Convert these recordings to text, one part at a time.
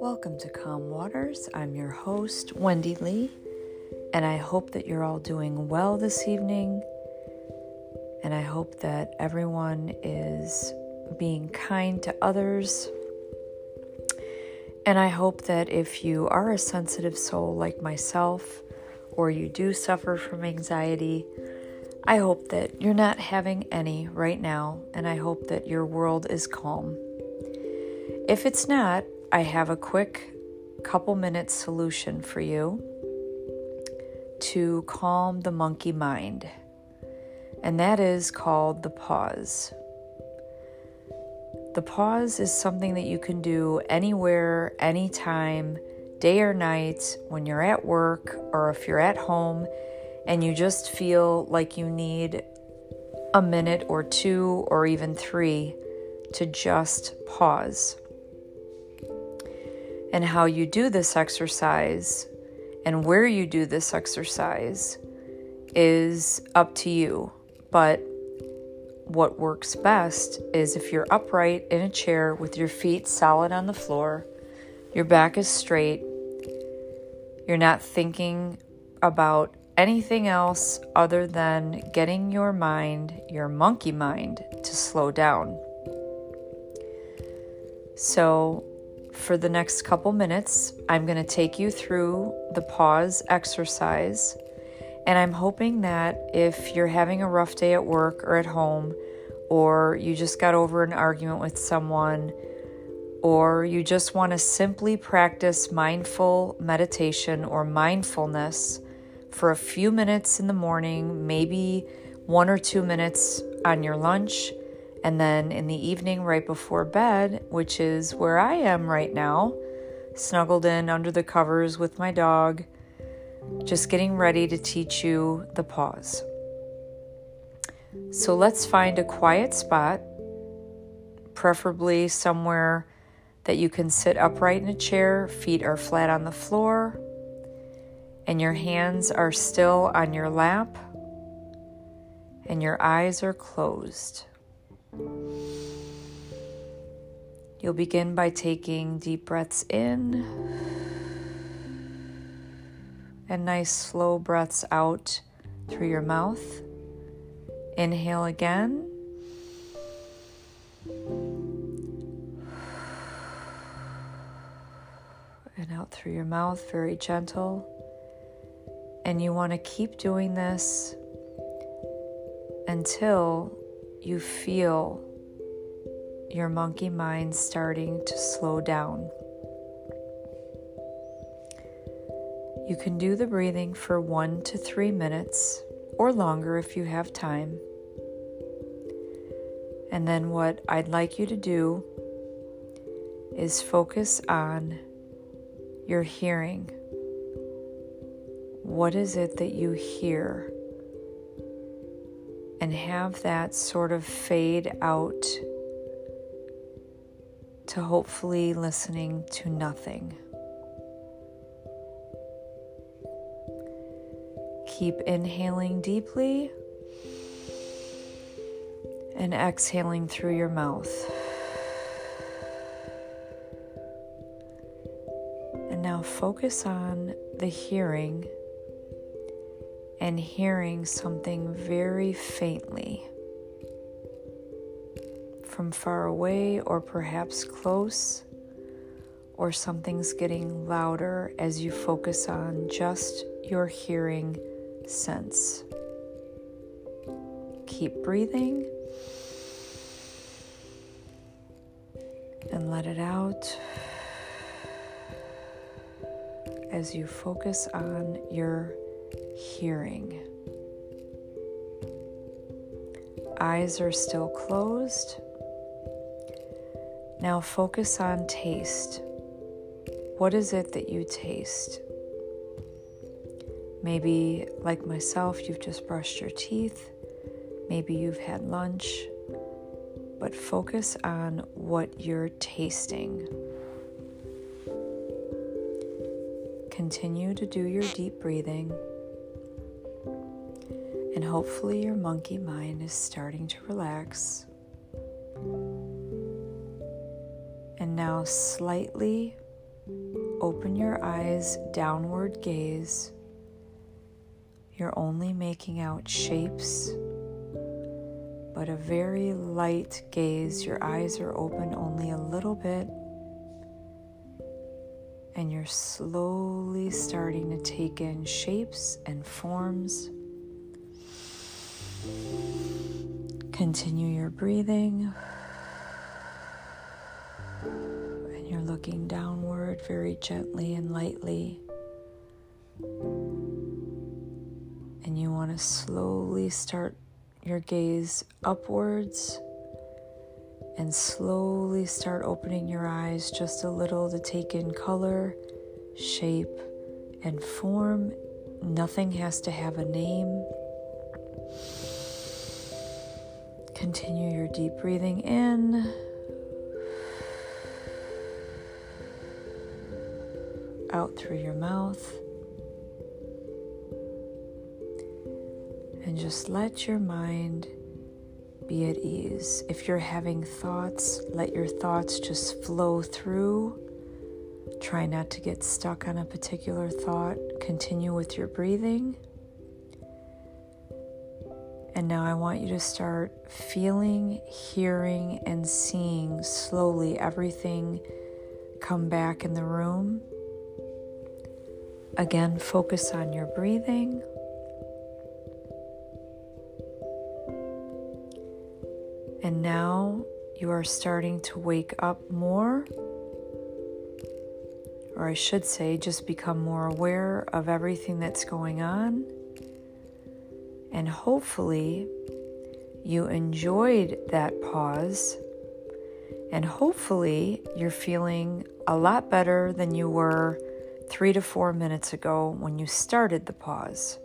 Welcome to Calm Waters. I'm your host, Wendy Lee, and I hope that you're all doing well this evening. And I hope that everyone is being kind to others. And I hope that if you are a sensitive soul like myself, or you do suffer from anxiety, I hope that you're not having any right now, and I hope that your world is calm. If it's not, I have a quick couple minutes solution for you to calm the monkey mind, and that is called the pause. The pause is something that you can do anywhere, anytime day or night, when you're at work or if you're at home and you just feel like you need a minute or two or even three to just pause. And how you do this exercise and where you do this exercise is up to you. But what works best is if you're upright in a chair with your feet solid on the floor, your back is straight, you're not thinking about anything else other than getting your mind, your monkey mind, to slow down. So, for the next couple minutes, I'm going to take you through the pause exercise. And I'm hoping that if you're having a rough day at work or at home, or you just got over an argument with someone, or you just want to simply practice mindful meditation or mindfulness for a few minutes in the morning, maybe one or two minutes on your lunch, and then in the evening, right before bed, which is where I am right now, snuggled in under the covers with my dog, just getting ready to teach you the pause. So let's find a quiet spot, preferably somewhere that you can sit upright in a chair, feet are flat on the floor, and your hands are still on your lap, and your eyes are closed. You'll begin by taking deep breaths in and nice slow breaths out through your mouth. Inhale again. and out through your mouth, very gentle. And you want to keep doing this until you feel your monkey mind starting to slow down. You can do the breathing for one to three minutes or longer if you have time. And then, what I'd like you to do is focus on your hearing. What is it that you hear? And have that sort of fade out to hopefully listening to nothing. Keep inhaling deeply and exhaling through your mouth. And now focus on the hearing and hearing something very faintly from far away or perhaps close, or something's getting louder as you focus on just your hearing sense. Keep breathing and let it out as you focus on your hearing. Eyes are still closed. Now focus on taste. What is it that you taste? Maybe, like myself, you've just brushed your teeth. Maybe you've had lunch. But focus on what you're tasting. Continue to do your deep breathing, and hopefully, your monkey mind is starting to relax. And now slightly open your eyes, downward gaze. You're only making out shapes, but a very light gaze. Your eyes are open only a little bit, and you're slowly starting to take in shapes and forms. Continue your breathing. And you're looking downward very gently and lightly. And you want to slowly start your gaze upwards and slowly start opening your eyes just a little to take in color, shape, and form. Nothing has to have a name. Continue your deep breathing in. Out through your mouth. And just let your mind be at ease. If you're having thoughts, let your thoughts just flow through. Try not to get stuck on a particular thought. Continue with your breathing. And now I want you to start feeling, hearing, and seeing slowly everything come back in the room. Again, focus on your breathing. And now you are starting to wake up more, or I should say, just become more aware of everything that's going on. And hopefully, you enjoyed that pause. And hopefully, you're feeling a lot better than you were three to four minutes ago when you started the pause.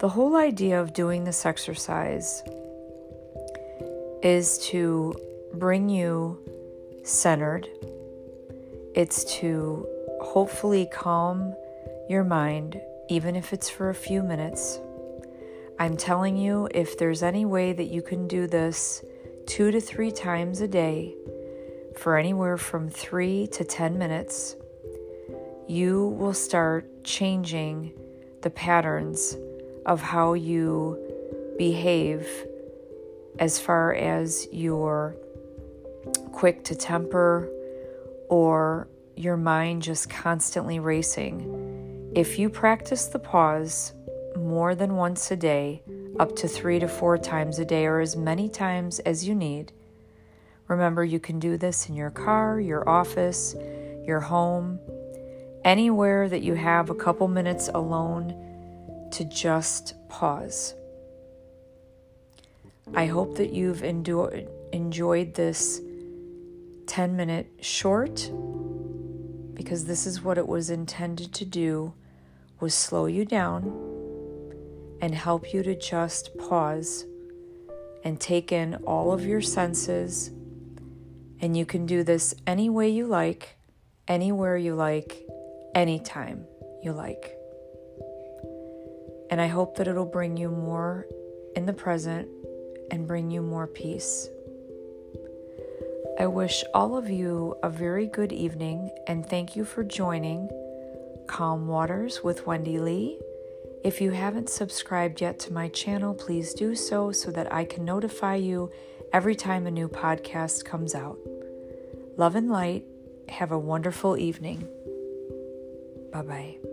The whole idea of doing this exercise is to bring you centered, it's to hopefully calm your mind, even if it's for a few minutes. I'm telling you, if there's any way that you can do this two to three times a day for anywhere from three to 10 minutes, you will start changing the patterns of how you behave as far as your quick to temper or your mind just constantly racing. If you practice the pause, more than once a day, up to three to four times a day, or as many times as you need. Remember, you can do this in your car, your office, your home, anywhere that you have a couple minutes alone to just pause. I hope that you've endu- enjoyed this 10 minute short because this is what it was intended to do was slow you down and help you to just pause and take in all of your senses. And you can do this any way you like, anywhere you like, anytime you like. And I hope that it'll bring you more in the present and bring you more peace. I wish all of you a very good evening and thank you for joining Calm Waters with Wendy Lee. If you haven't subscribed yet to my channel, please do so so that I can notify you every time a new podcast comes out. Love and light. Have a wonderful evening. Bye bye.